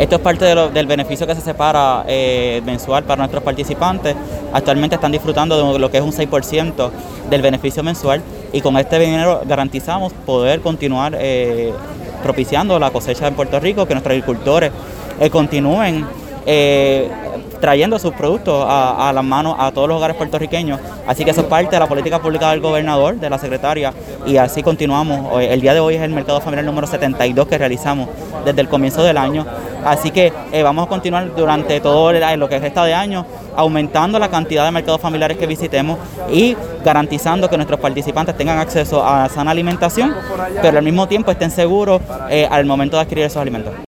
Esto es parte del beneficio que se separa eh, mensual para nuestros participantes. Actualmente están disfrutando de lo que es un 6% del beneficio mensual y con este dinero garantizamos poder continuar eh, propiciando la cosecha en Puerto Rico, que nuestros agricultores eh, continúen trayendo sus productos a, las manos a todos los hogares puertorriqueños. Así que eso es parte de la política pública del gobernador, de la secretaria, y así continuamos. El día de hoy es el mercado familiar número 72 que realizamos desde el comienzo del año. Así que eh, vamos a continuar durante todo lo que resta de año aumentando la cantidad de mercados familiares que visitemos y garantizando que nuestros participantes tengan acceso a sana alimentación, pero al mismo tiempo estén seguros eh, al momento de adquirir esos alimentos.